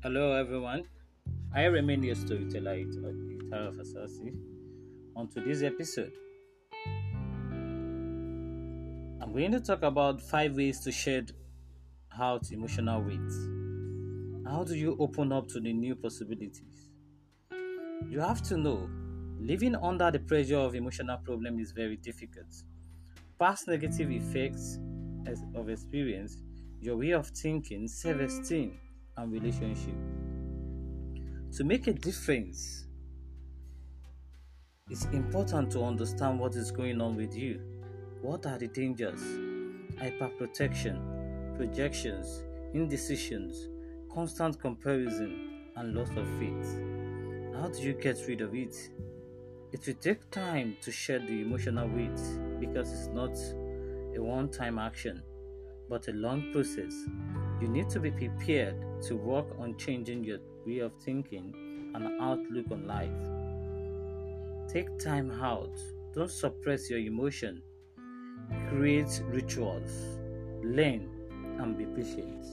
Hello, everyone. I remain your storyteller, Itara Fasasi. On today's episode, I'm going to talk about five ways to shed out emotional weight. How do you open up to the new possibilities? You have to know living under the pressure of emotional problem is very difficult. Past negative effects of experience, your way of thinking, self-esteem, and relationship. To make a difference, it's important to understand what is going on with you. What are the dangers? Hyperprotection, projections, indecisions, constant comparison, and loss of faith. How do you get rid of it? It will take time to shed the emotional weight because it's not a one time action but a long process. You need to be prepared to work on changing your way of thinking and outlook on life. Take time out. Don't suppress your emotion. Create rituals. Learn and be patient.